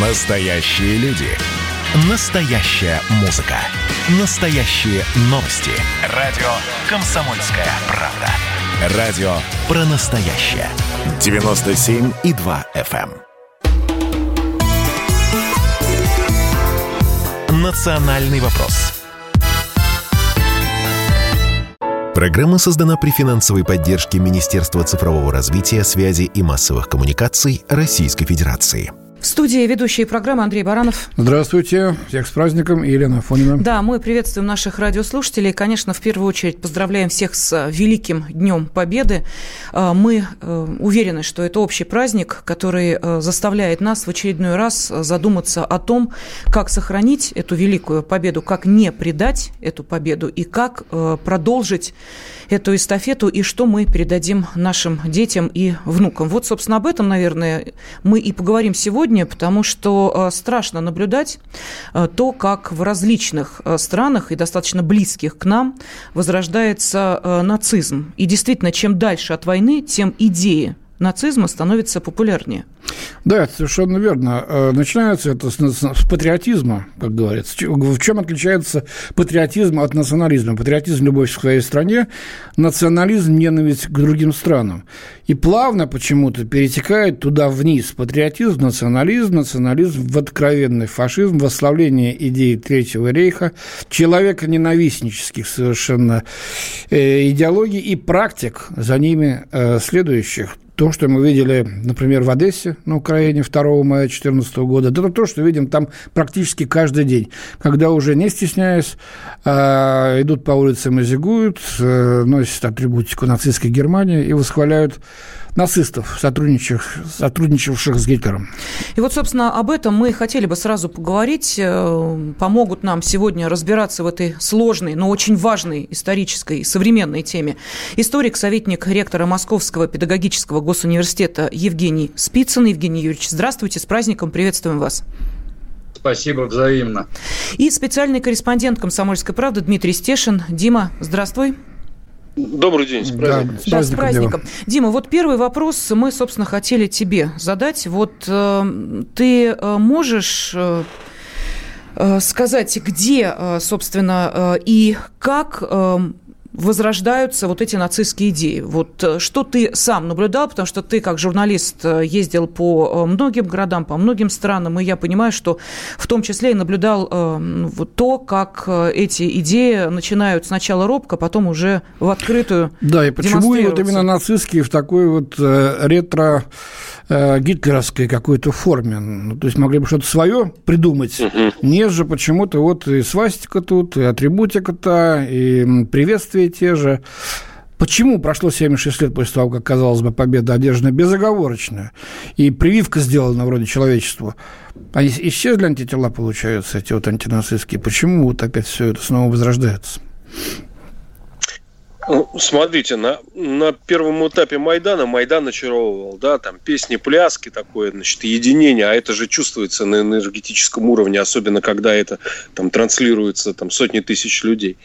Настоящие люди. Настоящая музыка. Настоящие новости. Радио «Комсомольская правда». Радио про настоящее. 97,2 FM. эм. Национальный вопрос. Программа создана при финансовой поддержке Министерства цифрового развития, связи и массовых коммуникаций Российской Федерации. В студии ведущие программы Андрей Баранов. Здравствуйте. Всех с праздником. Елена Фонина. Да, мы приветствуем наших радиослушателей. Конечно, в первую очередь поздравляем всех с Великим Днем Победы. А, мы э, уверены, что это общий праздник, который э, заставляет нас в очередной раз задуматься о том, как сохранить эту великую победу, как не предать эту победу и как э, продолжить эту эстафету и что мы передадим нашим детям и внукам. Вот, собственно, об этом, наверное, мы и поговорим сегодня, потому что э, страшно наблюдать э, то, как в различных э, странах и достаточно близких к нам возрождается нацизм. И действительно, чем дальше от войны, тем идеи нацизма становится популярнее. Да, это совершенно верно. Э, начинается это с, с патриотизма, как говорится. В чем отличается патриотизм от национализма? Патриотизм – любовь к своей стране, национализм – ненависть к другим странам. И плавно почему-то перетекает туда вниз. Патриотизм, национализм, национализм в откровенный фашизм, восславление идеи Третьего рейха, человека-ненавистнических совершенно э, идеологий и практик за ними э, следующих – то, что мы видели, например, в Одессе на Украине 2 мая 2014 года, это то, что видим там практически каждый день, когда уже не стесняясь, а, идут по улицам и зигуют, э, носят атрибутику нацистской Германии и восхваляют нацистов, сотрудничавших, сотрудничавших с Гитлером. И вот, собственно, об этом мы хотели бы сразу поговорить. Э, помогут нам сегодня разбираться в этой сложной, но очень важной исторической, современной теме. Историк, советник ректора Московского педагогического госуниверситета Евгений Спицын. Евгений Юрьевич, здравствуйте, с праздником, приветствуем вас. Спасибо, взаимно. И специальный корреспондент «Комсомольской правды» Дмитрий Стешин. Дима, здравствуй. Добрый день, с праздником. Да, с праздником, с праздником. Дима, вот первый вопрос мы, собственно, хотели тебе задать. Вот э, ты э, можешь э, э, сказать, где, э, собственно, э, и как э, возрождаются вот эти нацистские идеи. Вот э, что ты сам наблюдал, потому что ты как журналист э, ездил по э, многим городам, по многим странам, и я понимаю, что в том числе и наблюдал то, как эти идеи начинают сначала робко, потом уже в открытую Да, и почему вот именно нацистские в такой вот ретро гитлеровской какой-то форме. Ну, то есть могли бы что-то свое придумать. Угу. Нет же почему-то вот и свастика тут, и атрибутика-то, и приветствие те же. Почему прошло 76 лет после того, как, казалось бы, победа одержана безоговорочная, и прививка сделана вроде человечеству? Они исчезли антитела, получаются, эти вот антинацистские. Почему вот опять все это снова возрождается? Ну, смотрите, на, на первом этапе Майдана Майдан очаровывал, да, там песни, пляски, такое, значит, единение, а это же чувствуется на энергетическом уровне, особенно когда это там транслируется там сотни тысяч людей.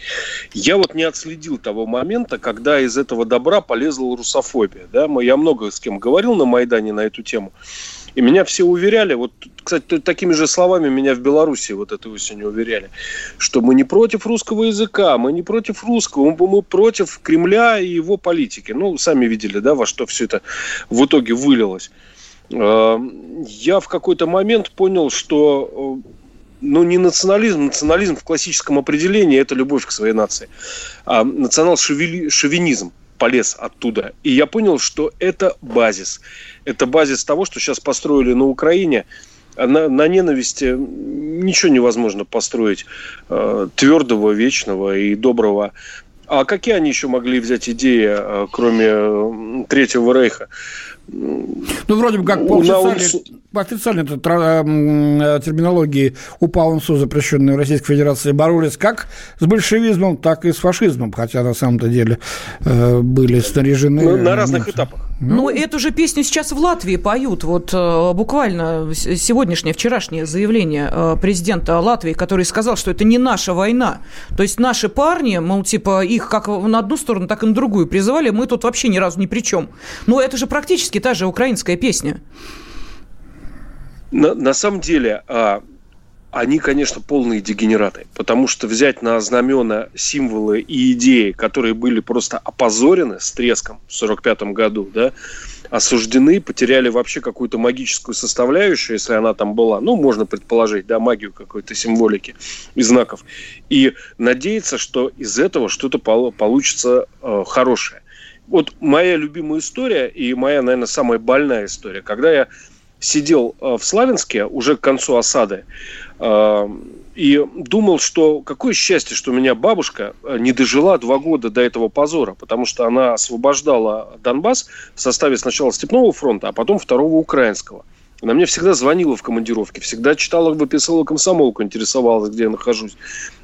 Я вот не отследил того момента, когда из этого добра полезла русофобия, да, я много с кем говорил на Майдане на эту тему. И меня все уверяли, вот, кстати, такими же словами меня в Беларуси вот этой осенью уверяли, что мы не против русского языка, мы не против русского, мы, против Кремля и его политики. Ну, сами видели, да, во что все это в итоге вылилось. А, я в какой-то момент понял, что э, ну, не национализм. Национализм в классическом определении – это любовь к своей нации. А национал-шовинизм полез оттуда. И я понял, что это базис. Это базис того, что сейчас построили на Украине. На, на ненависти ничего невозможно построить э, твердого, вечного и доброго. А какие они еще могли взять идеи, э, кроме Третьего Рейха? Ну, вроде бы как по официальной, по официальной это, э, терминологии УПА УНСО, запрещенной в Российской Федерации, боролись как с большевизмом, так и с фашизмом, хотя на самом-то деле э, были снаряжены... Ну, на разных этапах. Ну, ну, эту же песню сейчас в Латвии поют. Вот э, буквально сегодняшнее, вчерашнее заявление э, президента Латвии, который сказал, что это не наша война. То есть наши парни, мол, типа, их как на одну сторону, так и на другую призывали, мы тут вообще ни разу ни при чем. Но это же практически та же украинская песня. На, на самом деле, а, они, конечно, полные дегенераты, потому что взять на знамена символы и идеи, которые были просто опозорены с треском в 1945 году, да, осуждены, потеряли вообще какую-то магическую составляющую, если она там была, ну, можно предположить, да, магию какой-то символики и знаков, и надеяться, что из этого что-то получится э, хорошее. Вот моя любимая история и моя, наверное, самая больная история, когда я сидел э, в Славянске уже к концу осады, э, и думал, что какое счастье, что меня бабушка э, не дожила два года до этого позора, потому что она освобождала Донбасс в составе сначала Степного фронта, а потом второго украинского. Она мне всегда звонила в командировке, всегда читала, выписывала комсомолку, интересовалась, где я нахожусь.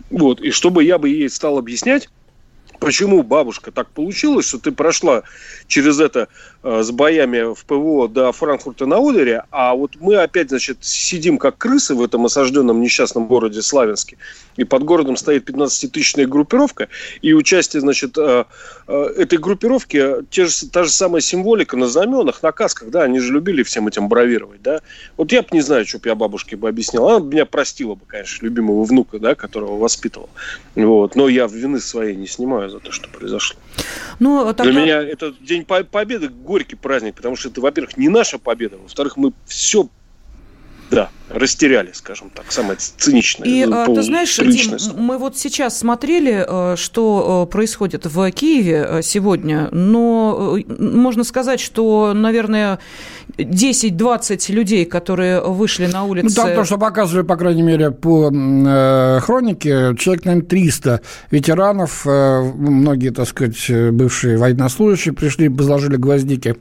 Вот. И чтобы я бы ей стал объяснять, почему, бабушка, так получилось, что ты прошла через это э, с боями в ПВО до Франкфурта на Одере, а вот мы опять, значит, сидим как крысы в этом осажденном несчастном городе Славянске, и под городом стоит 15-тысячная группировка, и участие, значит, э, э, этой группировки, те же, та же самая символика на знаменах, на касках, да, они же любили всем этим бравировать, да. Вот я бы не знаю, что бы я бабушке бы объяснил. Она бы меня простила бы, конечно, любимого внука, да, которого воспитывал. Вот. Но я вины своей не снимаю за то, что произошло. Ну, тогда... Для меня это День Победы горький праздник, потому что это, во-первых, не наша победа, во-вторых, мы все да, растеряли, скажем так, самое циничное. И а, ты знаешь, Дим, мы вот сейчас смотрели, э, что э, происходит в Киеве э, сегодня, но можно сказать, что, наверное, 10-20 людей, которые вышли на улицы... Ну, там то, что показывали, по крайней мере, по э, хронике, человек, наверное, 300 ветеранов, э, многие, так сказать, бывшие военнослужащие пришли, возложили гвоздики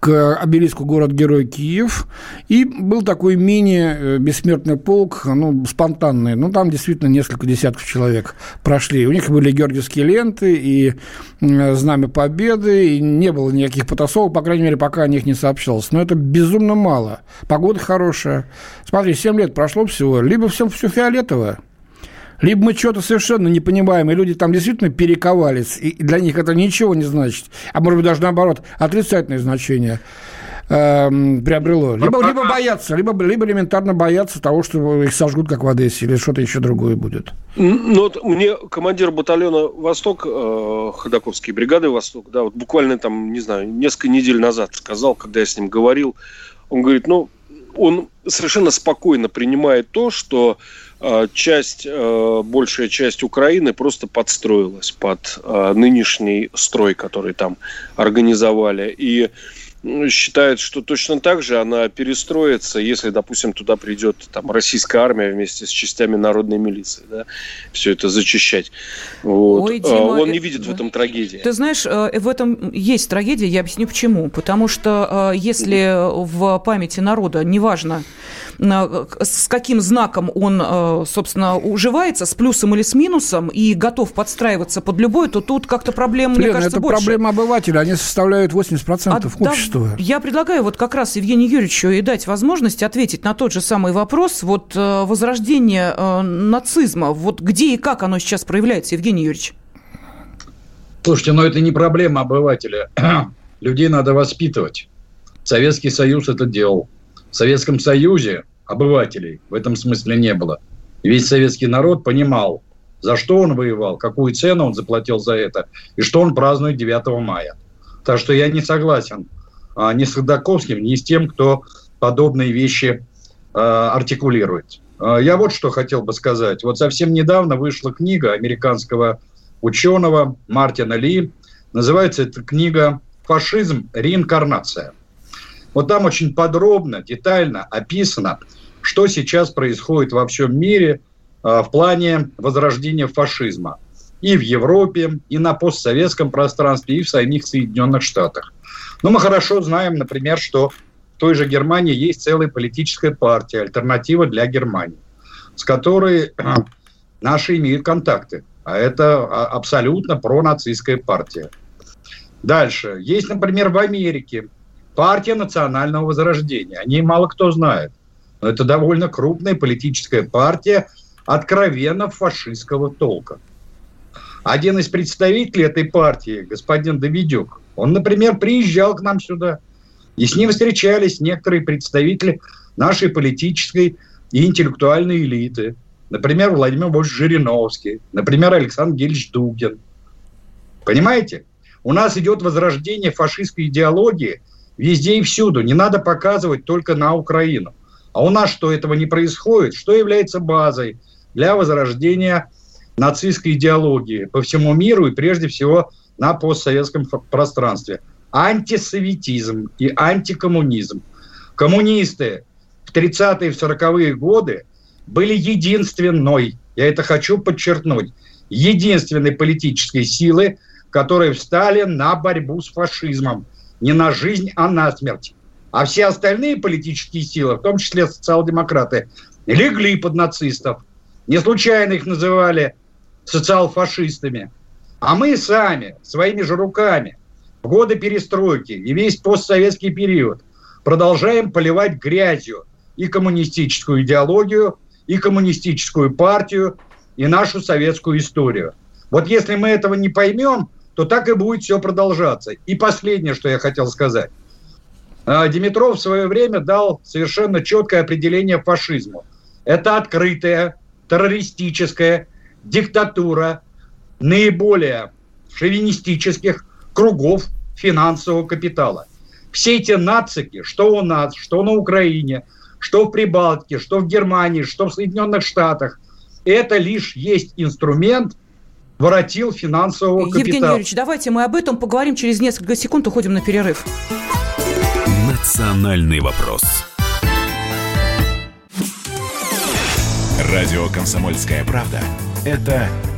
к обелиску город-герой Киев, и был такой мини мини-бессмертный полк, ну, спонтанный. Ну, там действительно несколько десятков человек прошли. У них были георгиевские ленты и знамя победы, и не было никаких потасовок, по крайней мере, пока о них не сообщалось. Но это безумно мало. Погода хорошая. Смотри, 7 лет прошло всего. Либо все, все фиолетово, либо мы что-то совершенно не понимаем, и люди там действительно перековались, и для них это ничего не значит. А может быть, даже наоборот, отрицательное значение э, приобрело. Либо, либо боятся, либо, либо элементарно боятся того, что их сожгут, как в Одессе, или что-то еще другое будет. Ну, вот мне командир батальона «Восток», э, Ходаковской бригады «Восток», да, вот буквально там, не знаю, несколько недель назад сказал, когда я с ним говорил, он говорит, ну, он совершенно спокойно принимает то, что э, часть, э, большая часть Украины просто подстроилась под э, нынешний строй, который там организовали. И считает, что точно так же она перестроится, если, допустим, туда придет там, российская армия вместе с частями народной милиции, да, все это зачищать. Вот. Ой, Дима, Он не видит в этом трагедии. Ты знаешь, э, в этом есть трагедия, я объясню почему. Потому что э, если в памяти народа, неважно, с каким знаком он, э, собственно, уживается, с плюсом или с минусом, и готов подстраиваться под любой, то тут как-то проблем, Лена, мне кажется, это больше. проблема обывателя, они составляют 80% а, общества. Да, я предлагаю вот как раз Евгению Юрьевичу и дать возможность ответить на тот же самый вопрос, вот э, возрождение э, нацизма, вот где и как оно сейчас проявляется, Евгений Юрьевич? Слушайте, но это не проблема обывателя. Людей надо воспитывать. Советский Союз это делал. В Советском Союзе обывателей в этом смысле не было. весь советский народ понимал, за что он воевал, какую цену он заплатил за это, и что он празднует 9 мая. Так что я не согласен ни с Ходаковским, ни с тем, кто подобные вещи а, артикулирует. А, я вот что хотел бы сказать. Вот совсем недавно вышла книга американского ученого Мартина Ли. Называется эта книга «Фашизм. Реинкарнация». Вот там очень подробно, детально описано, что сейчас происходит во всем мире а, в плане возрождения фашизма. И в Европе, и на постсоветском пространстве, и в самих Соединенных Штатах. Но мы хорошо знаем, например, что в той же Германии есть целая политическая партия, альтернатива для Германии, с которой а, наши имеют контакты. А это абсолютно пронацистская партия. Дальше. Есть, например, в Америке партия национального возрождения. О ней мало кто знает. Но это довольно крупная политическая партия откровенно фашистского толка. Один из представителей этой партии, господин Давидюк, он, например, приезжал к нам сюда, и с ним встречались некоторые представители нашей политической и интеллектуальной элиты. Например, Владимир Борисович Жириновский, например, Александр Гельевич Дугин. Понимаете? У нас идет возрождение фашистской идеологии везде и всюду. Не надо показывать только на Украину. А у нас что, этого не происходит? Что является базой для возрождения нацистской идеологии по всему миру и прежде всего на постсоветском пространстве? Антисоветизм и антикоммунизм. Коммунисты в 30-е и в 40-е годы были единственной, я это хочу подчеркнуть, единственной политической силы, которые встали на борьбу с фашизмом. Не на жизнь, а на смерть. А все остальные политические силы, в том числе социал-демократы, легли под нацистов. Не случайно их называли социал-фашистами. А мы сами, своими же руками, в годы перестройки и весь постсоветский период продолжаем поливать грязью и коммунистическую идеологию, и коммунистическую партию, и нашу советскую историю. Вот если мы этого не поймем, то так и будет все продолжаться. И последнее, что я хотел сказать. А, Димитров в свое время дал совершенно четкое определение фашизму. Это открытая, террористическая диктатура наиболее шовинистических кругов финансового капитала. Все эти нацики, что у нас, что на Украине, что в Прибалтике, что в Германии, что в Соединенных Штатах, это лишь есть инструмент – воротил финансового капитала. Евгений Юрьевич, давайте мы об этом поговорим через несколько секунд, уходим на перерыв. Национальный вопрос. Радио «Комсомольская правда» – это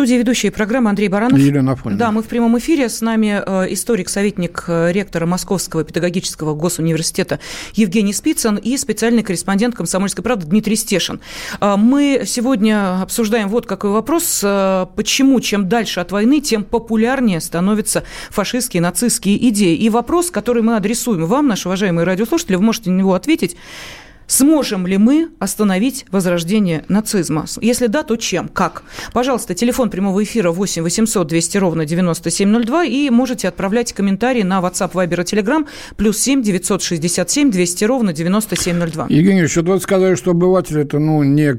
студии ведущая программы Андрей Баранов. Елена Афонина. Да, мы в прямом эфире. С нами э, историк, советник э, ректора Московского педагогического госуниверситета Евгений Спицын и специальный корреспондент «Комсомольской правды» Дмитрий Стешин. Э, мы сегодня обсуждаем вот какой вопрос. Почему чем дальше от войны, тем популярнее становятся фашистские, нацистские идеи? И вопрос, который мы адресуем вам, наши уважаемые радиослушатели, вы можете на него ответить. Сможем ли мы остановить возрождение нацизма? Если да, то чем? Как? Пожалуйста, телефон прямого эфира 8 800 200 ровно 9702 и можете отправлять комментарии на WhatsApp, Viber и Telegram плюс 7 967 200 ровно 9702. Евгений Ильич, вот вы сказали, что обыватель это ну, не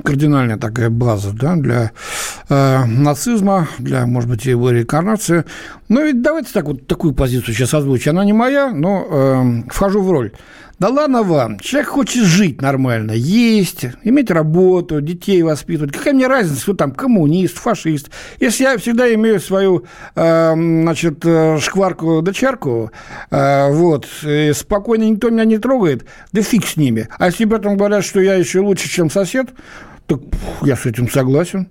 кардинальная такая база да, для э, нацизма, для, может быть, его реинкарнации. Но ведь давайте так вот такую позицию сейчас озвучу. Она не моя, но э, вхожу в роль. Да ладно вам, человек хочет жить нормально, есть, иметь работу, детей воспитывать. Какая мне разница, кто там коммунист, фашист. Если я всегда имею свою, э, значит, шкварку-дочарку, э, вот, спокойно никто меня не трогает, да фиг с ними. А если при этом говорят, что я еще лучше, чем сосед, то я с этим согласен.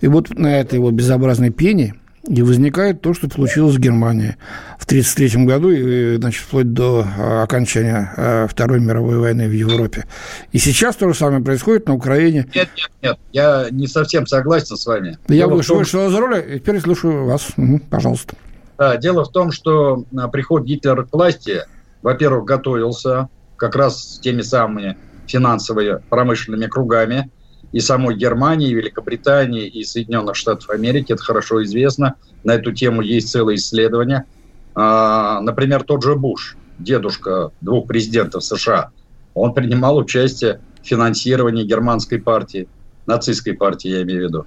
И вот на этой вот безобразной пене и возникает то, что получилось в Германии в 1933 году, и, значит, вплоть до а, окончания а, Второй мировой войны в Европе. И сейчас то же самое происходит на Украине. Нет, нет, нет, я не совсем согласен с вами. Я вышел, том... вышел из роли, и теперь слушаю вас. Угу, пожалуйста. Да, дело в том, что приход Гитлера к власти, во-первых, готовился как раз с теми самыми финансовыми промышленными кругами, и самой Германии, Великобритании и Соединенных Штатов Америки. Это хорошо известно. На эту тему есть целые исследования. А, например, тот же Буш, дедушка двух президентов США, он принимал участие в финансировании германской партии, нацистской партии, я имею в виду.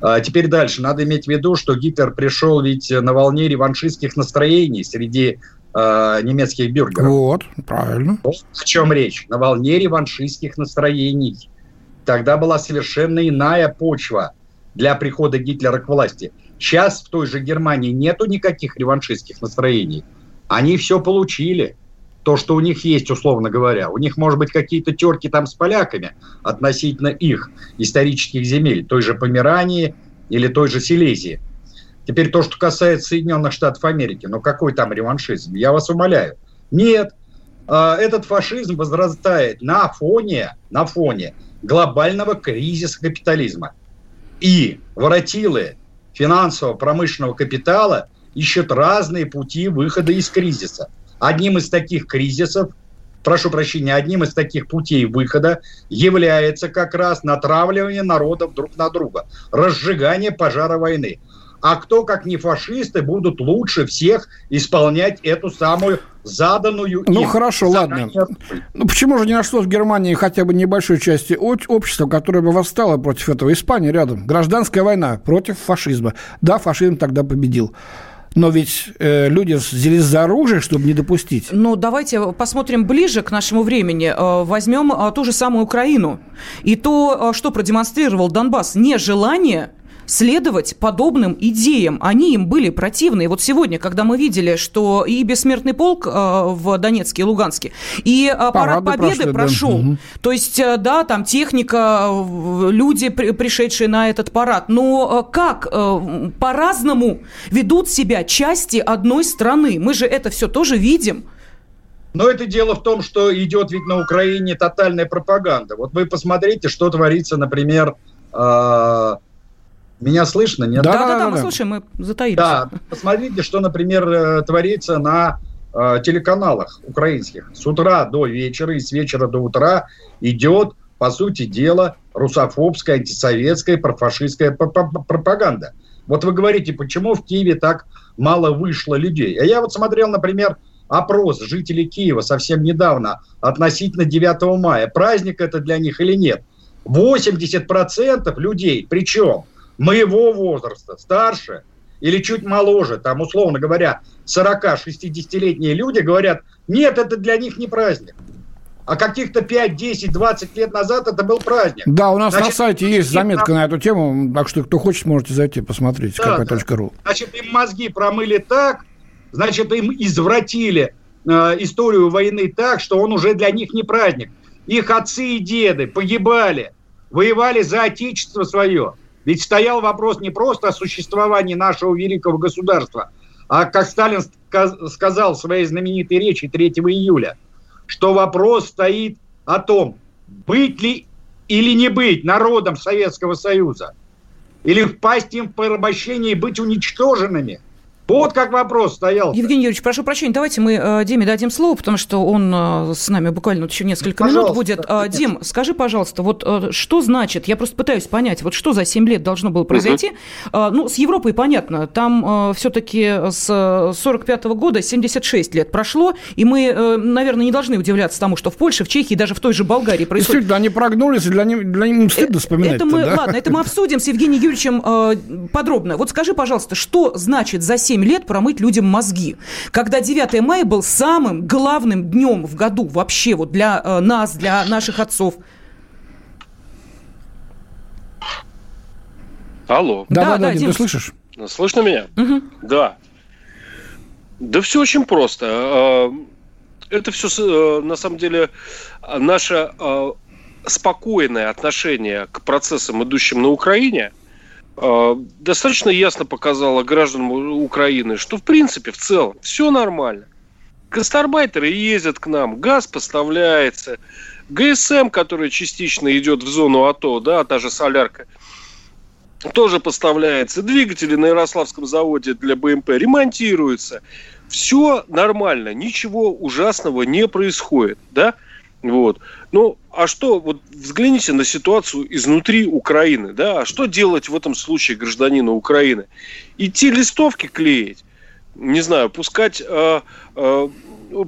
А теперь дальше. Надо иметь в виду, что Гитлер пришел ведь на волне реваншистских настроений среди э, немецких бюргеров. Вот, правильно. Вот в чем речь? На волне реваншистских настроений. Тогда была совершенно иная почва для прихода Гитлера к власти. Сейчас в той же Германии нету никаких реваншистских настроений. Они все получили. То, что у них есть, условно говоря. У них, может быть, какие-то терки там с поляками относительно их исторических земель, той же Померании или той же Силезии. Теперь то, что касается Соединенных Штатов Америки, ну какой там реваншизм? Я вас умоляю. Нет, а, этот фашизм возрастает на фоне, на фоне глобального кризиса капитализма. И воротилы финансово-промышленного капитала ищут разные пути выхода из кризиса. Одним из таких кризисов, прошу прощения, одним из таких путей выхода является как раз натравливание народов друг на друга, разжигание пожара войны. А кто, как не фашисты, будут лучше всех исполнять эту самую заданную Ну, им хорошо, ладно. Ну, почему же не нашлось в Германии хотя бы небольшой части общества, которое бы восстало против этого? Испания рядом. Гражданская война против фашизма. Да, фашизм тогда победил. Но ведь э, люди взялись за оружие, чтобы не допустить. Ну, давайте посмотрим ближе к нашему времени. Э, возьмем э, ту же самую Украину. И то, э, что продемонстрировал Донбасс, нежелание следовать подобным идеям. Они им были противны. И вот сегодня, когда мы видели, что и бессмертный полк э, в Донецке и Луганске, и э, парад Победы прошли, прошел. Да. То есть, э, да, там техника, люди, пришедшие на этот парад. Но как по-разному ведут себя части одной страны? Мы же это все тоже видим. Но это дело в том, что идет ведь на Украине тотальная пропаганда. Вот вы посмотрите, что творится, например, меня слышно, нет? Да, да, да, да, мы слушаем, мы затаились. Да, посмотрите, что, например, э, творится на э, телеканалах украинских. С утра до вечера и с вечера до утра идет, по сути дела, русофобская, антисоветская, профашистская пропаганда. Вот вы говорите, почему в Киеве так мало вышло людей? А я вот смотрел, например, опрос жителей Киева совсем недавно относительно 9 мая. Праздник это для них или нет? 80% людей, причем моего возраста, старше или чуть моложе, там, условно говоря, 40-60-летние люди говорят, нет, это для них не праздник. А каких-то 5, 10, 20 лет назад это был праздник. Да, у нас Значит, на сайте есть заметка на... на эту тему, так что кто хочет, можете зайти посмотреть, да, kp.ru. Да. Значит, им мозги промыли так, значит, им извратили э, историю войны так, что он уже для них не праздник. Их отцы и деды погибали, воевали за отечество свое. Ведь стоял вопрос не просто о существовании нашего великого государства, а, как Сталин сказал в своей знаменитой речи 3 июля, что вопрос стоит о том, быть ли или не быть народом Советского Союза, или впасть им в порабощение и быть уничтоженными – вот как вопрос стоял. Евгений Юрьевич, прошу прощения, давайте мы э, Диме дадим слово, потому что он э, с нами буквально вот еще несколько пожалуйста, минут будет. Э, Дим, скажи, пожалуйста, вот что значит, я просто пытаюсь понять, вот что за 7 лет должно было произойти? Угу. Ну, с Европой понятно, там все-таки с 45 -го года 76 лет прошло, и мы, наверное, не должны удивляться тому, что в Польше, в Чехии, даже в той же Болгарии происходит... Действительно, они прогнулись, и для них, для них стыдно вспоминать это мы, да? Ладно, это мы обсудим с Евгением Юрьевичем подробно. Вот скажи, пожалуйста, что значит за 7 7 лет промыть людям мозги. Когда 9 мая был самым главным днем в году вообще вот для э, нас, для наших отцов. Алло. Да, да, да, да Дим, ты слышишь? Слышно меня? Угу. Да. Да все очень просто. А, это все, э, на самом деле, наше э, спокойное отношение к процессам, идущим на Украине – достаточно ясно показала гражданам Украины, что в принципе, в целом, все нормально. Гастарбайтеры ездят к нам, газ поставляется, ГСМ, который частично идет в зону АТО, да, та же солярка, тоже поставляется. Двигатели на Ярославском заводе для БМП ремонтируются. Все нормально, ничего ужасного не происходит, да. Вот. Ну, а что, вот взгляните на ситуацию изнутри Украины, да, а что делать в этом случае гражданину Украины? Идти листовки клеить, не знаю, пускать э, э,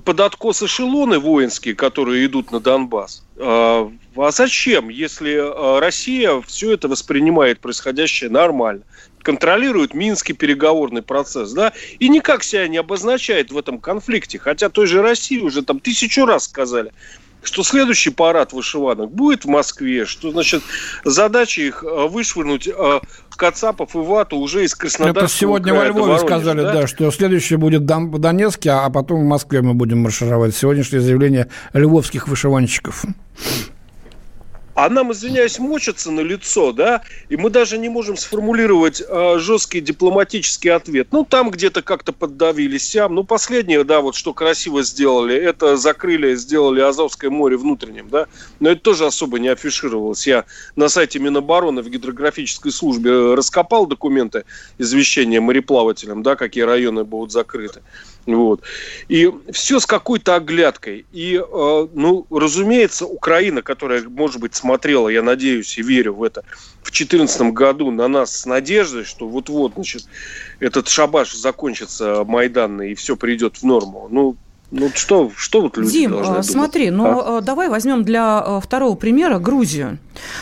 под откос эшелоны воинские, которые идут на Донбасс. Э, а зачем, если Россия все это воспринимает происходящее нормально? контролирует Минский переговорный процесс, да, и никак себя не обозначает в этом конфликте. Хотя той же России уже там тысячу раз сказали, что следующий парад вышиванок будет в Москве, что, значит, задача их э, вышвырнуть э, Кацапов и Вату уже из Краснодарского Это сегодня края во Львове сказали, да? да? что следующее будет в Донецке, а потом в Москве мы будем маршировать. Сегодняшнее заявление львовских вышиванщиков. А нам, извиняюсь, мочатся на лицо, да, и мы даже не можем сформулировать э, жесткий дипломатический ответ. Ну, там где-то как-то поддавили сям. Ну, последнее, да, вот что красиво сделали, это закрыли, сделали Азовское море внутренним, да, но это тоже особо не афишировалось. Я на сайте Минобороны в гидрографической службе раскопал документы извещения мореплавателям, да, какие районы будут закрыты. Вот. И все с какой-то оглядкой. И, э, ну, разумеется, Украина, которая, может быть, смотрела, я надеюсь и верю в это, в 2014 году на нас с надеждой, что вот-вот, значит, этот шабаш закончится майданный и все придет в норму. Ну, ну что, что вот люди Дим, должны думать? смотри, ну А? э, давай возьмем для э, второго примера Грузию.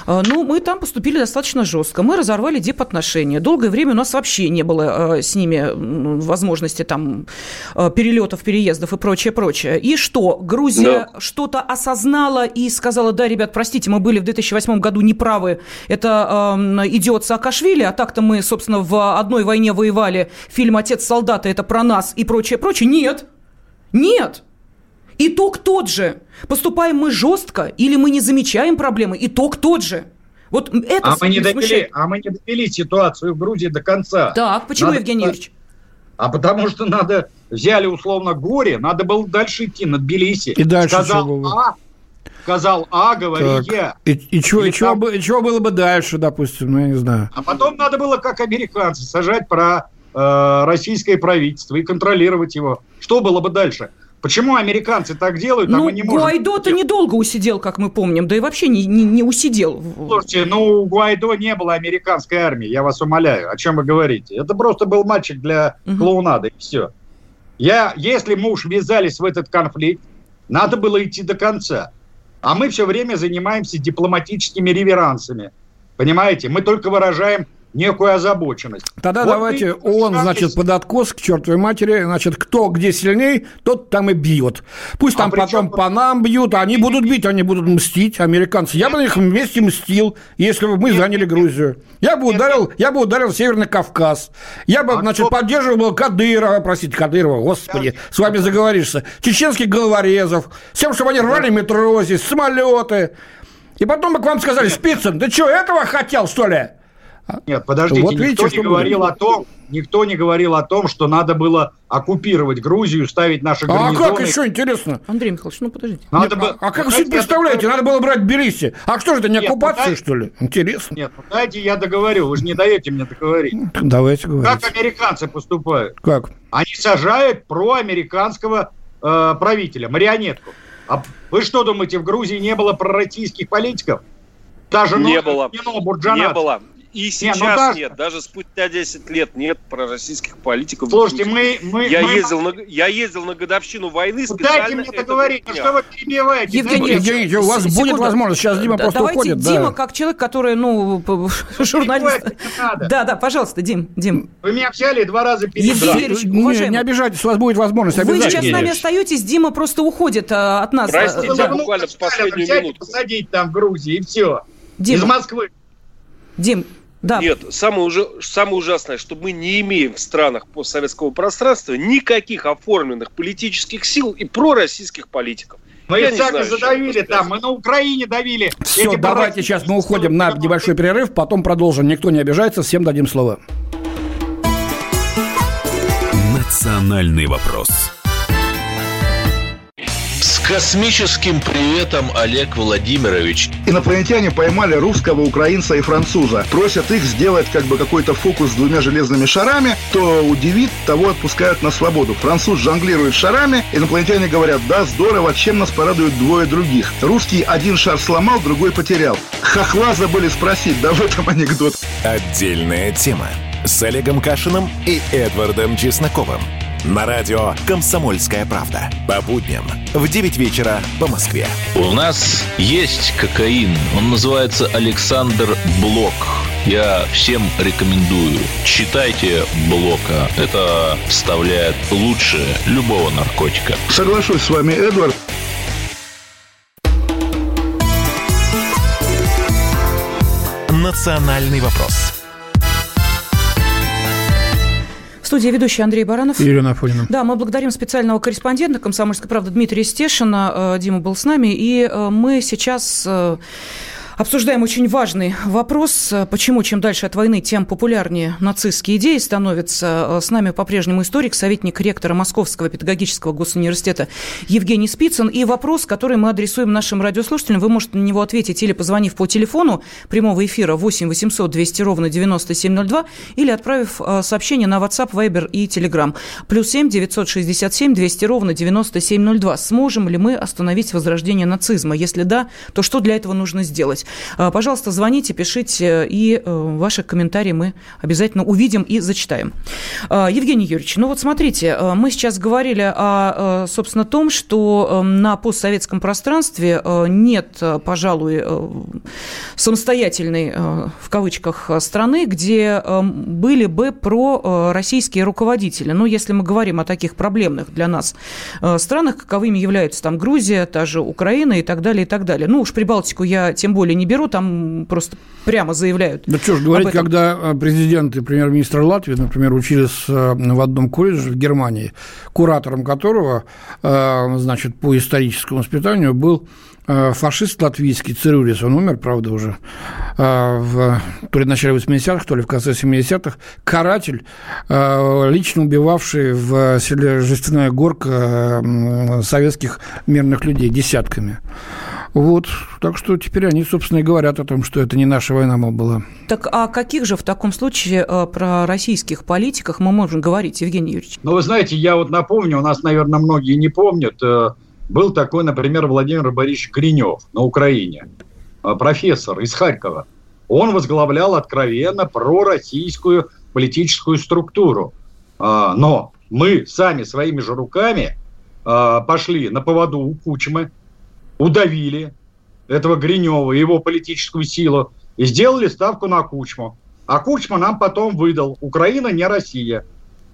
Ну, мы там поступили достаточно жестко. Мы разорвали дипотношения. Долгое время у нас вообще не было с ними возможности там перелетов, переездов и прочее, прочее. И что, Грузия что-то осознала и сказала, да, ребят, простите, мы были в 2008 году неправы, это э, идиот Саакашвили, а так-то мы, собственно, в одной войне воевали, фильм «Отец солдата» это про нас и прочее, прочее. Нет, нет. Итог тот же. Поступаем мы жестко или мы не замечаем проблемы, итог тот же. Вот это А мы, не довели, а мы не довели ситуацию в Грузии до конца. Так, почему, Надо- Евгений Юрьевич? А потому что надо, взяли условно горе, надо было дальше идти на Тбилиси. И дальше сказал что было? А, сказал А, говори Так. я. И, и, чего, и, чего, там- и чего было бы дальше, допустим, ну, я не знаю. А потом надо было, как американцы, сажать про э, российское правительство и контролировать его. Что было бы дальше? Почему американцы так делают, а Ну, мы не можем? Гуайдо-то недолго усидел, как мы помним, да и вообще не, не, не усидел. Слушайте, ну у Гуайдо не было американской армии, я вас умоляю. О чем вы говорите? Это просто был мальчик для Мгм. клоунады, и все. Я, если мы уж ввязались в этот конфликт, надо было идти до конца. А мы все время занимаемся дипломатическими реверансами. Понимаете? Мы только выражаем некую озабоченность. Тогда Вот давайте вы он, значит, под откос к чертовой матери, значит, кто где сильней, тот там и бьет. Пусть А там при потом по нам бьют, а они будут бить, они будут мстить, американцы. Я бы на них вместе мстил, если бы мы заняли Грузию. Я бы ударил, я бы ударил Северный Кавказ. Я бы, А значит, поддерживал Кадырова, простите, Кадырова, господи, с вами заговоришься, чеченских головорезов, с тем, чтобы они рвали метро здесь, самолеты. И потом бы к вам сказали, Спицын, ты что, этого хотел, что ли? Нет, подождите, Вот никто видите, не что говорил будет. о том, никто не говорил о том, что надо было оккупировать Грузию, ставить наши А гарнизоны. как еще интересно? Андрей Михайлович, ну подождите. Надо Нет, было- а, а как вы Дайте себе представляете? Надо было брать Тбилиси. А что же это, не Нет, оккупация, ну дай- что ли? Интересно. Нет, ну дайте я договорю, вы же не даете мне договорить. Давайте говорить. Как американцы поступают? Как? Они сажают проамериканского э, правителя, марионетку. А вы что думаете, в Грузии не было пророссийских политиков? Даже Не было. Не было. И ну сейчас даже- нет. Даже спустя 10 лет нет пророссийских политиков. Слушайте, мы... мы я, мы- ездил на, я ездил на годовщину войны Ну, специально. Дайте мне договорить, ну что вы перебиваете? Евгений Ильич, Евгений, у вас с- будет секунду. возможность. Сейчас Дима Да, просто Давайте уходит. да. Дима, как человек, который, ну, журналист. Не. Да, да, пожалуйста, Дим, Дим. Вы меня взяли и два раза. Юрьевич, Не, не обижайтесь, у вас будет возможность Вы сейчас с нами остаетесь, Дима просто уходит а, от нас. Простите, да. да. буквально в последнюю минутку. посадить там в Грузии, и все. Из Москвы. Дим, да. Нет, самое, уже, самое ужасное, что мы не имеем в странах постсоветского пространства никаких оформленных политических сил и пророссийских политиков. Мы их знаю, что задавили там, мы на Украине давили. Все, Эти давайте сейчас мы уходим на небольшой перерыв, потом продолжим. Никто не обижается, всем дадим слово. «Национальный вопрос». Космическим приветом, Олег Владимирович. Инопланетяне поймали русского, украинца и француза. Просят их сделать как бы какой-то фокус с двумя железными шарами. Кто удивит, того отпускают на свободу. Француз жонглирует шарами. Инопланетяне говорят, да, здорово, чем нас порадуют двое других. Русский один шар сломал, другой потерял. Хохла забыли спросить, да в этом анекдот. Отдельная тема с Олегом Кашиным и Эдвардом Чесноковым на радио «Комсомольская правда». По будням в 9 вечера по Москве. У нас есть кокаин. Он называется Александр Блок. Я всем рекомендую. Читайте Блока. Это вставляет лучше любого наркотика. Соглашусь с вами, Эдвард. «Национальный вопрос». Студии ведущий Андрей Баранов. Ирина Афонина. Да, мы благодарим специального корреспондента «Комсомольской правды» Дмитрия Стешина. Э, Дима был с нами. И э, мы сейчас э, Обсуждаем очень важный вопрос, почему чем дальше от войны, тем популярнее нацистские идеи становятся. С нами по-прежнему историк, советник ректора Московского педагогического госуниверситета Евгений Спицын. И вопрос, который мы адресуем нашим радиослушателям, вы можете на него ответить или позвонив по телефону прямого эфира 8 800 200 ровно 9702 или отправив э, сообщение на WhatsApp, Viber и Telegram. Плюс 7 967 200 ровно 9702. Сможем ли мы остановить возрождение нацизма? Если да, то что для этого нужно сделать? Делать. А, пожалуйста, звоните, пишите, и э, ваши комментарии мы обязательно увидим и зачитаем. А, Евгений Юрьевич, ну вот смотрите, э, мы сейчас говорили о, э, собственно, том, что на постсоветском пространстве нет, пожалуй, самостоятельной, в кавычках, страны, где были бы про российские руководители. Ну, если мы говорим о таких проблемных для нас странах, каковыми являются там Грузия, та же Украина и так далее, и так далее. Ну, уж Прибалтику я тем более не беру, там просто прямо заявляют. Да что ж говорить, когда э, президент и премьер-министр Латвии, например, учились э, в одном колледже в Германии, куратором которого, э, значит, по историческому воспитанию был фашист латвийский Цирюлис, он умер, правда, уже в, то ли в начале 80-х, то ли в конце 70-х, каратель, лично убивавший в селе Жестяная Горка советских мирных людей десятками. Вот, так что теперь они, собственно, и говорят о том, что это не наша война, мол, была. Так а каких же в таком случае э, про российских политиках мы можем говорить, Евгений Юрьевич? Ну, вы знаете, я вот напомню, у нас, наверное, многие не помнят, э, был такой, например, Владимир Борисович Гринев на Украине, э, профессор из Харькова. Он возглавлял откровенно пророссийскую политическую структуру. Но мы сами своими же руками пошли на поводу у Кучмы, удавили этого Гринева, его политическую силу, и сделали ставку на Кучму. А Кучма нам потом выдал. Украина не Россия.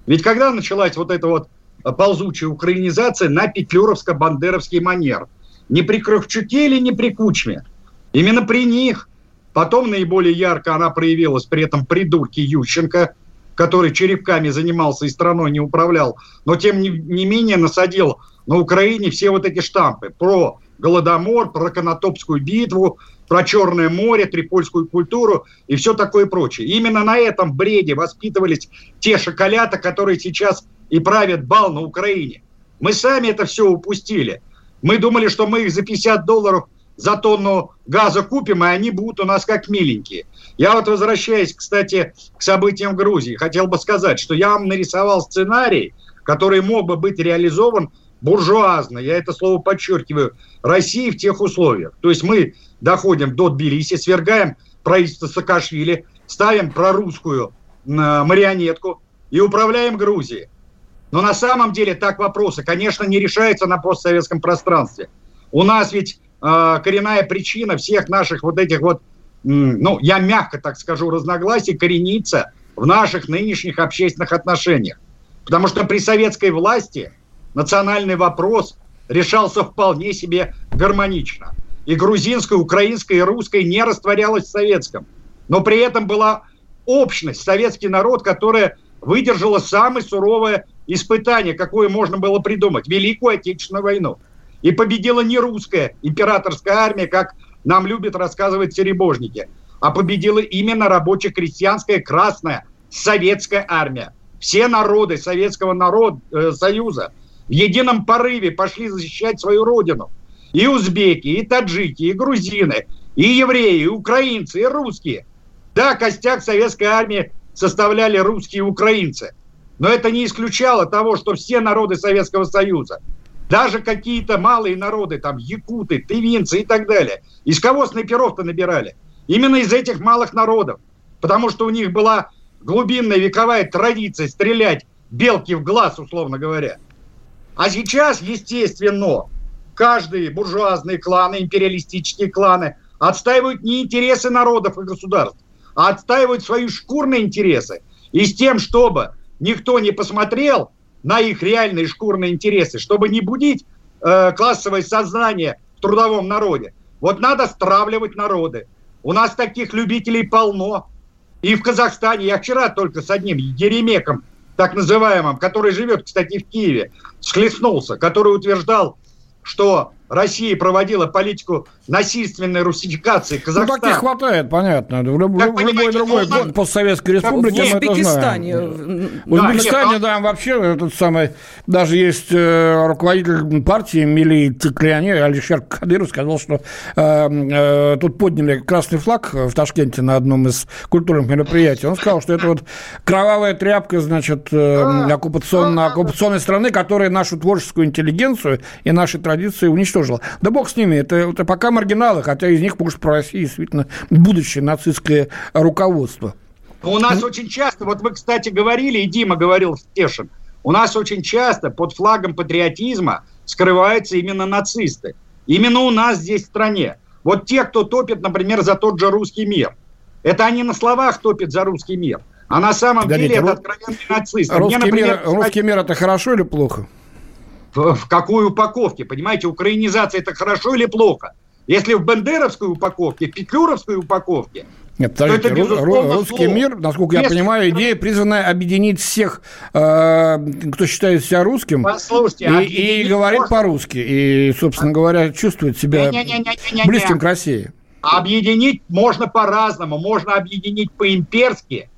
Ведь когда началась вот эта вот ползучая украинизация на петлюровско-бандеровский манер? Не при Кравчуке или не при Кучме? Именно при них. Потом наиболее ярко она проявилась при этом придурке Ющенко, который черепками занимался и страной не управлял, но тем не, не менее насадил на Украине все вот эти штампы про Голодомор, про Конотопскую битву, про Черное море, трипольскую культуру и все такое прочее. Именно на этом бреде воспитывались те шоколята, которые сейчас и правят бал на Украине. Мы сами это все упустили. Мы думали, что мы их за 50 долларов за тонну газа купим, и они будут у нас как миленькие. Я вот возвращаясь, кстати, к событиям в Грузии, хотел бы сказать, что я вам нарисовал сценарий, который мог бы быть реализован буржуазно, я это слово подчеркиваю, России в тех условиях. То есть мы доходим до Тбилиси, свергаем правительство Саакашвили, ставим прорусскую э, марионетку и управляем Грузией. Но на самом деле так вопросы, конечно, не решаются на постсоветском пространстве. У нас ведь э, коренная причина всех наших вот этих вот, ну, я мягко так скажу, разногласий коренится в наших нынешних общественных отношениях. Потому что при советской власти национальный вопрос решался вполне себе гармонично. И грузинская, украинская и русская не растворялась в советском. Но при этом была общность, советский народ, которая выдержала самое суровое испытание, какое можно было придумать, Великую Отечественную войну. И победила не русская императорская армия, как нам любят рассказывать серебожники, а победила именно рабоче-крестьянская красная советская армия. Все народы Советского народ, э, Союза в едином порыве пошли защищать свою родину. И узбеки, и таджики, и грузины, и евреи, и украинцы, и русские. Да, костяк советской армии составляли русские и украинцы. Но это не исключало того, что все народы Советского Союза, даже какие-то малые народы, там якуты, тывинцы и так далее, из кого снайперов-то набирали? Именно из этих малых народов. Потому что у них была глубинная вековая традиция стрелять белки в глаз, условно говоря. А сейчас, естественно, каждые буржуазные кланы, империалистические кланы отстаивают не интересы народов и государств, а отстаивают свои шкурные интересы. И с тем, чтобы никто не посмотрел на их реальные шкурные интересы, чтобы не будить э, классовое сознание в трудовом народе, вот надо стравливать народы. У нас таких любителей полно. И в Казахстане, я вчера только с одним Еремеком, так называемым, который живет, кстати, в Киеве, схлестнулся, который утверждал, что Россия проводила политику насильственной русификации Казахстана. Ну, таких хватает, понятно. В, люб, в любой другой он... постсоветской республике в Узбекистане. В Узбекистане, да, да, вообще этот самый, даже есть э, руководитель партии Мили Циклиани, Алишер Кадыров, сказал, что э, э, тут подняли красный флаг в Ташкенте на одном из культурных мероприятий. Он сказал, что это вот кровавая тряпка, значит, э, оккупационной, оккупационной страны, которая нашу творческую интеллигенцию и наши традиции уничтожила уничтожила. Да бог с ними, это, это пока маргиналы, хотя из них, может, про Россию действительно будущее нацистское руководство. У нас очень часто, вот вы, кстати, говорили, и Дима говорил, Стешин, у нас очень часто под флагом патриотизма скрываются именно нацисты. Именно у нас здесь в стране. Вот те, кто топит, например, за тот же русский мир. Это они на словах топят за русский мир. А на самом Погодите, деле это откровенный нацист. Русский, Мне, например, мир, русский мир это хорошо или плохо? В, в какой упаковке. Понимаете, украинизация это хорошо или плохо? Если в бандеровской упаковке, в петлюровской упаковке, нет, подождите, это, русский слово. мир, насколько Если... я понимаю, идея призвана объединить всех, э, кто считает себя русским, и, и говорит можно... по-русски, и, собственно говоря, чувствует себя не, не, не, не, не, близким к России. Объединить можно по-разному, можно объединить по-имперски,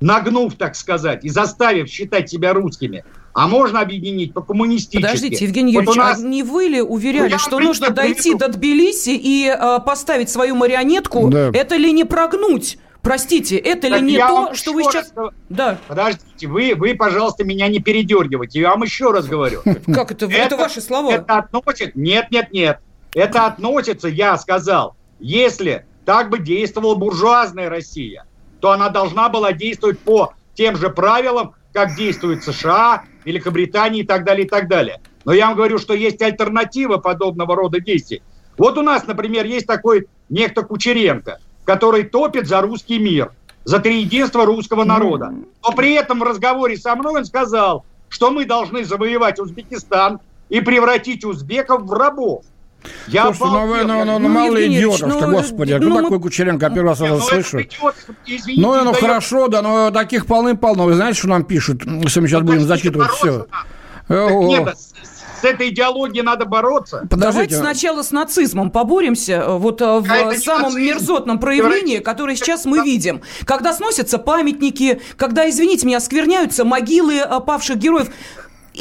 нагнув, так сказать, и заставив считать себя русскими а можно объединить по-коммунистически. Подождите, Евгений Юрьевич, вот нас... а не вы ли уверяли, ну, что нужно дойти до Тбилиси и э, поставить свою марионетку? Да. Это ли не прогнуть? Простите, это так ли не то, что вы сейчас... Раз... Да. Подождите, вы, вы, пожалуйста, меня не передергивайте. Я вам еще раз говорю. Как это? Это ваши слова. Это относится... Нет, нет, нет. Это относится, я сказал, если так бы действовала буржуазная Россия, то она должна была действовать по тем же правилам, как действует США, Великобритании и так далее, и так далее. Но я вам говорю, что есть альтернатива подобного рода действий. Вот у нас, например, есть такой некто Кучеренко, который топит за русский мир, за триединство русского народа. Но при этом в разговоре со мной он сказал, что мы должны завоевать Узбекистан и превратить узбеков в рабов. Я Слушайте, ну, вы, ну, ну, ну, мало ну, идиотов-то, ну, господи. Ну, ну такой мы... Кучеренко? Я первый раз это слышу. ну, ну, хорошо, да, но таких полным-полно. Вы знаете, что нам пишут? Если мы сейчас будем зачитывать все. Нет, с этой идеологией надо бороться. Подождите. Давайте сначала с нацизмом поборемся, э, вот э, в а самом мерзотном проявлении, которое сейчас мы видим. Когда сносятся памятники, когда, извините меня, оскверняются могилы павших героев.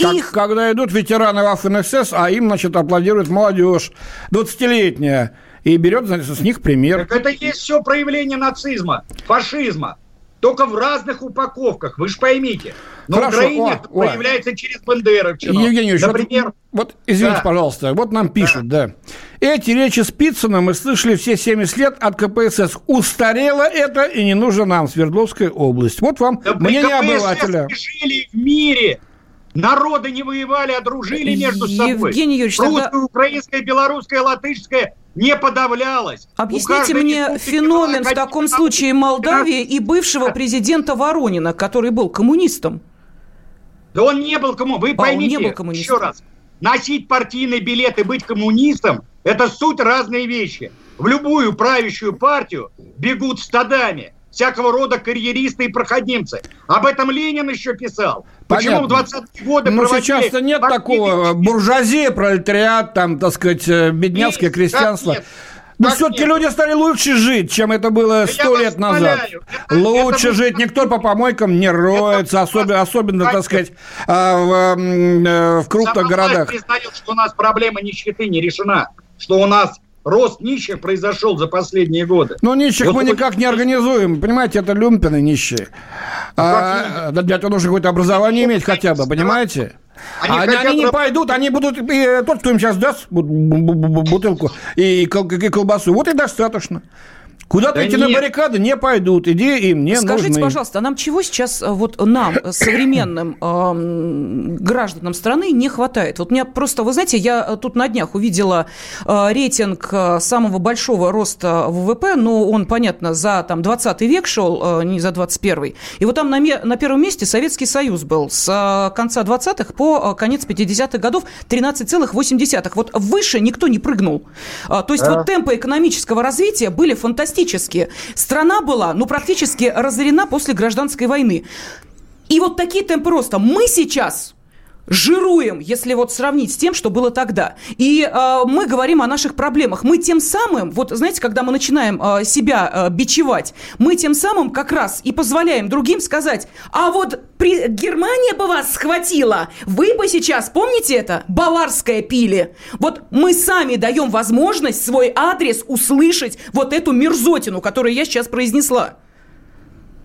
Как, их... Когда идут ветераны Waffen СС, а им, значит, аплодирует молодежь, 20-летняя, и берет, значит, с них пример. Так это есть все проявление нацизма, фашизма. Только в разных упаковках, вы же поймите. На Хорошо, Украине о, это о. проявляется через Бандеровщину. Евгений Ильич, Например, вот, вот извините, да. пожалуйста, вот нам пишут, да. да. Эти речи Спицына мы слышали все 70 лет от КПСС. Устарело это и не нужно нам, Свердловская область. Вот вам да мнение обывателя. жили в мире Народы не воевали, а дружили между собой. Евгений Юрьевич, Русское, тогда... украинское, белорусское, латышское не подавлялось. Объясните мне феномен в таком случае Молдавии и бывшего президента Воронина, который был коммунистом. Да он не был коммунистом. Вы а, поймите, не был коммунистом. еще раз. Носить партийный билет и быть коммунистом – это суть разные вещи. В любую правящую партию бегут стадами – всякого рода карьеристы и проходимцы. Об этом Ленин еще писал. Почему Понятно. в 20-е годы Ну, сейчас-то нет такого буржуазия, пролетариат, там, так сказать, э, бедняцкое крестьянство. Но все-таки люди стали лучше жить, чем это было сто лет назад. Это, лучше это... жить. Никто по помойкам не роется, особенно, особенно так сказать, а, в, э, в крупных Сама городах. признает, что у нас проблема нищеты не решена, что у нас рост нищих произошел за последние годы. Ну, нищих вот мы никак не организуем. Понимаете, это люмпины нищие. Ну, а, для этого нужно какое-то образование иметь хотя бы, понимаете? Они, они, они не пойдут, они будут... И, тот, кто им сейчас даст бутылку и колбасу, вот и достаточно. Куда-то да эти нет. на баррикады не пойдут, иди им не Скажите, нужны. пожалуйста, а нам чего сейчас, э, вот нам, э, современным э, гражданам страны, не хватает? Вот мне просто, вы знаете, я э, тут на днях увидела э, рейтинг самого большого роста ВВП, но он, понятно, за там 20 век шел, э, не за 21 И вот там на, на первом месте Советский Союз был с э, конца 20-х по конец 50-х годов 13,8. Вот выше никто не прыгнул. Э, то есть а? вот темпы экономического развития были фантастические фактически страна была, ну, практически разорена после гражданской войны. И вот такие темпы роста. Мы сейчас жируем, если вот сравнить с тем, что было тогда. И э, мы говорим о наших проблемах. Мы тем самым, вот знаете, когда мы начинаем э, себя э, бичевать, мы тем самым как раз и позволяем другим сказать, а вот при... Германия бы вас схватила, вы бы сейчас, помните это, баварское пили. Вот мы сами даем возможность свой адрес услышать вот эту мерзотину, которую я сейчас произнесла.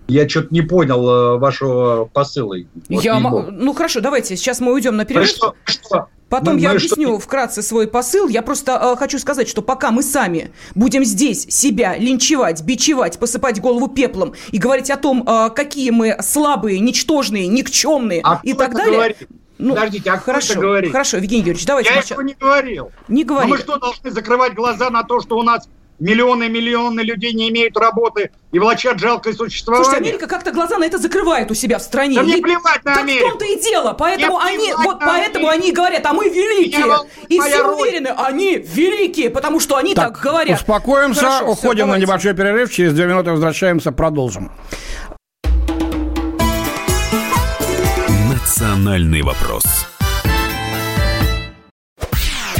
Я что-то не понял э, вашего посыла. Вот я ну хорошо, давайте, сейчас мы уйдем на перерыв. Что, что? Потом мы, я мы объясню что... вкратце свой посыл. Я просто э, хочу сказать, что пока мы сами будем здесь себя линчевать, бичевать, посыпать голову пеплом и говорить о том, э, какие мы слабые, ничтожные, никчемные а и так далее. Говорит? Ну, Подождите, а хорошо, кто говорит? Хорошо, Евгений Юрьевич, давайте. Я этого не говорил. Не говорил. Но мы что, должны закрывать глаза на то, что у нас Миллионы и миллионы людей не имеют работы и влачат жалкое существование. Слушайте, Америка как-то глаза на это закрывает у себя в стране. Да мне плевать на Америку. Так в том-то и дело. Поэтому они, вот поэтому они говорят, а мы великие. И все роль. уверены, они великие, потому что они так, так говорят. Успокоимся, Хорошо, уходим все, на небольшой перерыв. Через две минуты возвращаемся, продолжим. Национальный вопрос.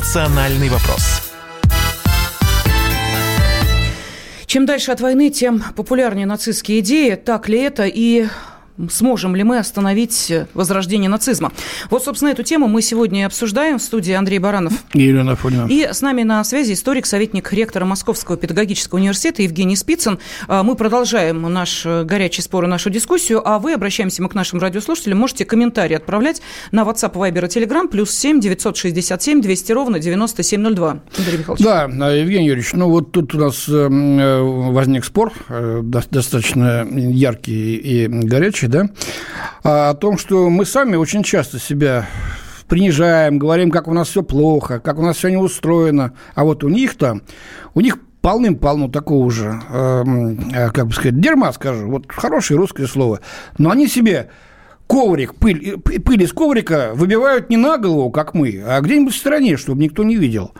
«Национальный вопрос». Чем дальше от войны, тем популярнее нацистские идеи. Так ли это? И сможем ли мы остановить возрождение нацизма. Вот, собственно, эту тему мы сегодня обсуждаем в студии Андрей Баранов. И Елена Фонина. И с нами на связи историк, советник ректора Московского педагогического университета Евгений Спицын. А, мы продолжаем наш э, горячий спор и нашу дискуссию, а вы, обращаемся мы к нашим радиослушателям, можете комментарии отправлять на WhatsApp, Viber и Telegram, плюс 7 967 200 ровно 9702. Андрей Михайлович. Да, Евгений Юрьевич, ну вот тут у нас э, э, возник спор, достаточно яркий и горячий, да, а о том, что мы сами очень часто себя принижаем, говорим, как у нас все плохо, как у нас все не устроено, а вот у них-то, у них полным-полно такого же, эм, э, как бы сказать, дерьма, скажу, вот хорошее русское слово, но они себе коврик, пыль, пыль из коврика выбивают не на голову, как мы, а где-нибудь в стороне, чтобы никто не видел.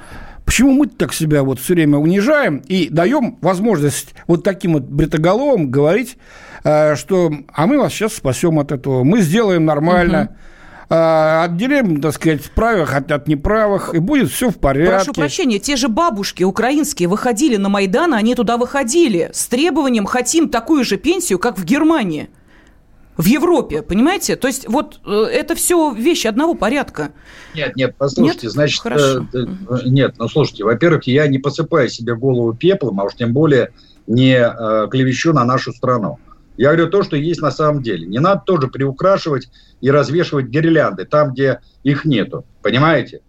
Почему мы так себя вот все время унижаем и даем возможность вот таким вот бритоголовым говорить, э, что а мы вас сейчас спасем от этого, мы сделаем нормально, угу. отделим, так сказать, правых от, от неправых, и будет все в порядке. Прошу прощения, те же бабушки украинские выходили на Майдан, они туда выходили с требованием «хотим такую же пенсию, как в Германии» в Европе, понимаете? То есть вот э, это все вещи одного порядка. Нет, нет, послушайте, нет? значит, Хорошо. Э, э, нет, ну слушайте, во-первых, я не посыпаю себе голову пеплом, а уж тем более не э, клевещу на нашу страну. Я говорю то, что есть на самом деле. Не надо тоже приукрашивать и развешивать гирлянды там, где их нету. Понимаете?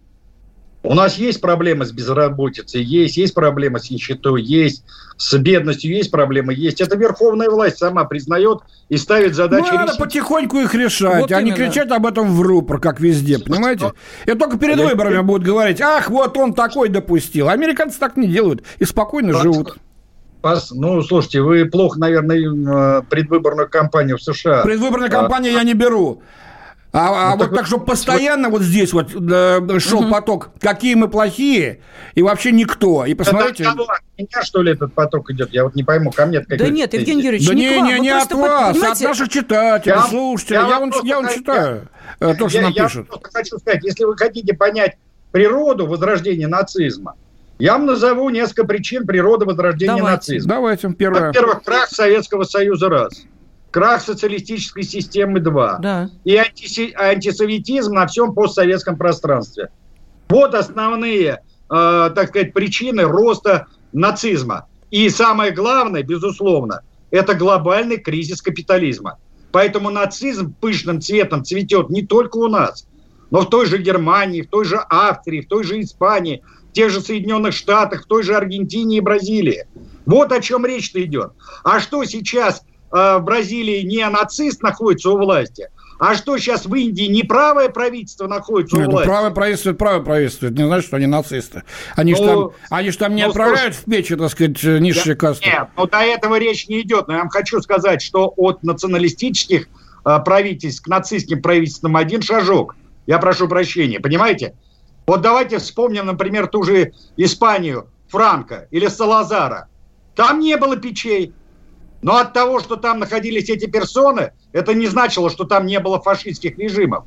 У нас есть проблемы с безработицей, есть, есть проблемы с нищетой, есть, с бедностью есть проблемы, есть. Это верховная власть сама признает и ставит задачи ну, надо потихоньку их решать, вот а именно. не кричать об этом в рупор, как везде, понимаете? И только перед Я... выборами будут говорить, ах, вот он такой допустил. Американцы так не делают и спокойно Пас... живут. Пас... Ну, слушайте, вы плохо, наверное, э, предвыборную кампанию в США. Предвыборную а... кампанию я не беру. А, а ну, вот так, так, чтобы постоянно вот здесь вот э, шел угу. поток, какие мы плохие, и вообще никто. И посмотрите... Это от меня, что ли, этот поток идет? Я вот не пойму, ко мне... Да нет, Евгений Юрьевич, да не, не, не, не от вас, понимаете... от наших читателей, я, слушателей. Я, я, вон, я вон читаю я, э, то, что я, нам я пишут. Я хочу сказать, если вы хотите понять природу возрождения нацизма, я вам назову несколько причин природы возрождения Давайте. нацизма. Давайте, первое. Во-первых, крах Советского Союза раз крах социалистической системы 2 да. и антиси- антисоветизм на всем постсоветском пространстве. Вот основные, э, так сказать, причины роста нацизма. И самое главное, безусловно, это глобальный кризис капитализма. Поэтому нацизм пышным цветом цветет не только у нас, но в той же Германии, в той же Австрии, в той же Испании, тех же Соединенных Штатах, в той же Аргентине и Бразилии. Вот о чем речь-то идет. А что сейчас э, в Бразилии не нацист находится у власти, а что сейчас в Индии неправое правительство находится Нет, у ну, власти? правое правительство, правое правительство. Это не значит, что они нацисты. Они же Ну, там, они ж там не ну, отправляют в печи, так сказать, низшие касты. Нет, ну до этого речь не идет. Но я вам хочу сказать, что от националистических э, правительств к нацистским правительствам один шажок. Я прошу прощения, понимаете? Вот давайте вспомним, например, ту же Испанию, Франко или Салазара. Там не было печей. Но от того, что там находились эти персоны, это не значило, что там не было фашистских режимов.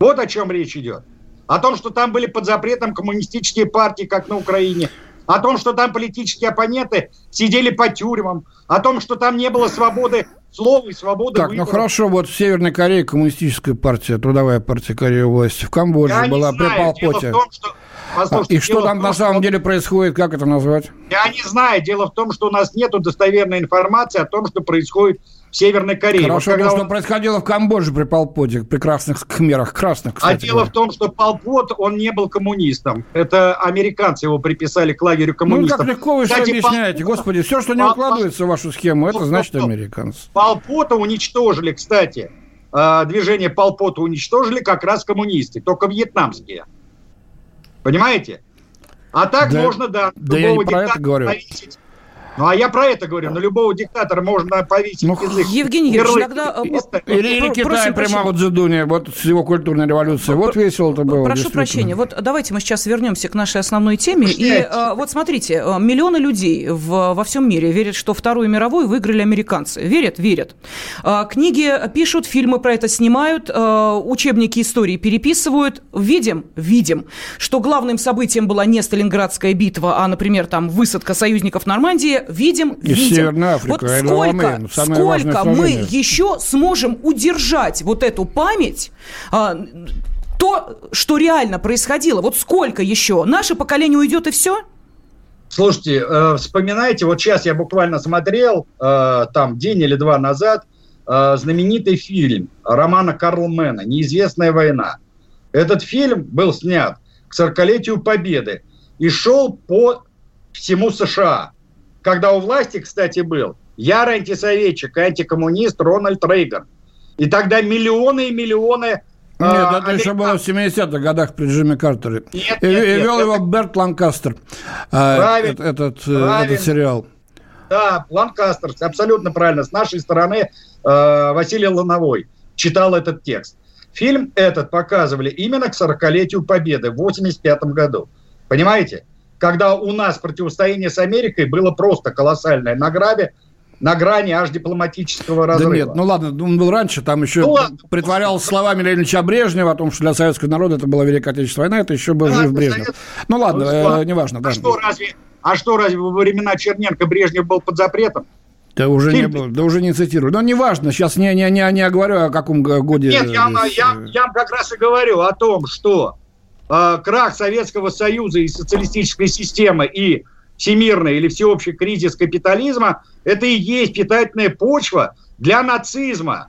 Вот о чем речь идет. О том, что там были под запретом коммунистические партии, как на Украине. О том, что там политические оппоненты сидели по тюрьмам. О том, что там не было свободы слова и свободы Так, ну выборов. хорошо, вот в Северной Корее коммунистическая партия, трудовая партия Кореи власти, в Камбодже Я была при Полпоте. том, что... А, Послушайте, И что там том, на что- самом деле происходит, как это назвать? Я не знаю. Дело в том, что у нас нет достоверной информации о том, что происходит в Северной Корее. Хорошо, Вот то, что он- происходило в Камбодже при Полпоте, при красных кхмерах, красных, А кстати дело говоря. в том, что Полпот, он не был коммунистом. Это американцы его приписали к лагерю Ну, коммунистов. как легко вы все Кстати, объясняете, Пол- господи, все, что не Пол- укладывается в вашу схему, это Пол- значит американцы. Полпота уничтожили, кстати. э, Движение Полпота уничтожили как раз коммунисты, только вьетнамские. Понимаете? А так Да- можно, да, да я не про это говорю. повесить. Ну, а я про это говорю. На любого диктатора можно повесить Ну, язык. Евгений Юрьевич, тогда, э, э, Или, или Китай при. Мао Цзэдуне, вот с его культурной революцией. Вот весело это было. Прошу прощения, вот давайте мы сейчас вернемся к нашей основной теме. И э, вот смотрите, миллионы людей в, во всем мире верят, что Вторую мировую выиграли американцы. Верят? Верят. Книги пишут, фильмы про это снимают, учебники истории переписывают. Видим? Видим. Что главным событием была не Сталинградская битва, а, например, там высадка союзников в Видим? И видим. Северная Африка, Вот сколько, сколько мы еще сможем удержать вот эту память, а, то, что реально происходило, вот сколько еще? Наше поколение уйдет и все? Слушайте, э, вспоминайте, вот сейчас я буквально смотрел, э, там день или два назад, э, знаменитый фильм романа Карлмена «Неизвестная война». Этот фильм был снят к 40-летию Победы и шел по всему США. Когда у власти, кстати, был ярый антисоветчик, антикоммунист Рональд Рейган. И тогда миллионы и миллионы э, Нет, это еще американцев- было в 70-х годах при Джимми Картере. Нет, и, нет, и нет, вел это- его Берт Ланкастер, а, Правильно, этот, этот, правильно. этот сериал. Да, Ланкастер, абсолютно правильно. С нашей стороны э, Василий Лановой читал этот текст. Фильм этот показывали именно к 40-летию Победы в 85 году. Понимаете? Когда у нас противостояние с Америкой было просто колоссальное на грабе, на грани аж дипломатического Да разрыва. нет, ну ладно, он был раньше, там еще Ну ладно. притворялся словами Леонида Ильича Брежнева о том, что для советского народа это была Великая Отечественная война, это еще был Да, жив это Брежнев. совет- Ну ладно, Ну, э, ладно. неважно. а да. что разве, а что разве во времена Черненко Брежнев был под запретом? Да уже не Фильм- было, да уже не цитирую. Но неважно, сейчас не, не, не, не говорю, о каком годе. Нет, я, я, э, я вам как раз и говорю о том, что э, крах Советского Союза и социалистической системы и всемирный или всеобщий кризис капитализма – это и есть питательная почва для нацизма,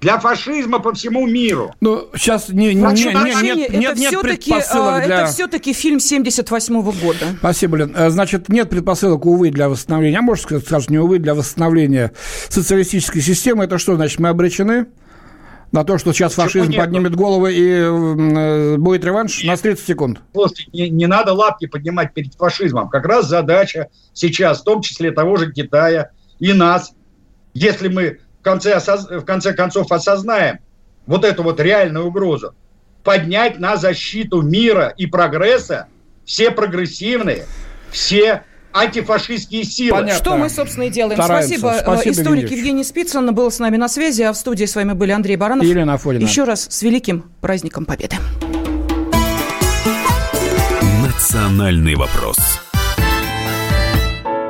для фашизма по всему миру. Ну, сейчас не, не, не- не- нет, это нет, нет все-таки, предпосылок для... это все-таки фильм 78 года. Спасибо, Лен. Э, Значит, нет предпосылок, увы, для восстановления, а может сказать, скажешь, не увы, для восстановления социалистической системы. Это что, значит, мы обречены на то, что сейчас Почему фашизм нет? поднимет головы и э, будет реванш? На 30 секунд. Слушайте, не, не надо лапки поднимать перед фашизмом. Как раз задача сейчас, в том числе того же Китая и нас, если мы в конце, осоз- в конце концов осознаем вот эту вот реальную угрозу, поднять на защиту мира и прогресса все прогрессивные, все антифашистские силы. Понятно. Что мы, собственно, и делаем. Стараемся. Спасибо. Спасибо, Э, Историк Евгений Евгений Спицын был с нами на связи, а в студии с вами были Андрей Баранов. И Елена Афонина. Еще раз с великим праздником Победы. «Национальный вопрос».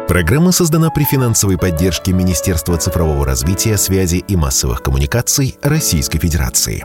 Программа создана при финансовой поддержке Министерства цифрового развития, связи и массовых коммуникаций Российской Федерации.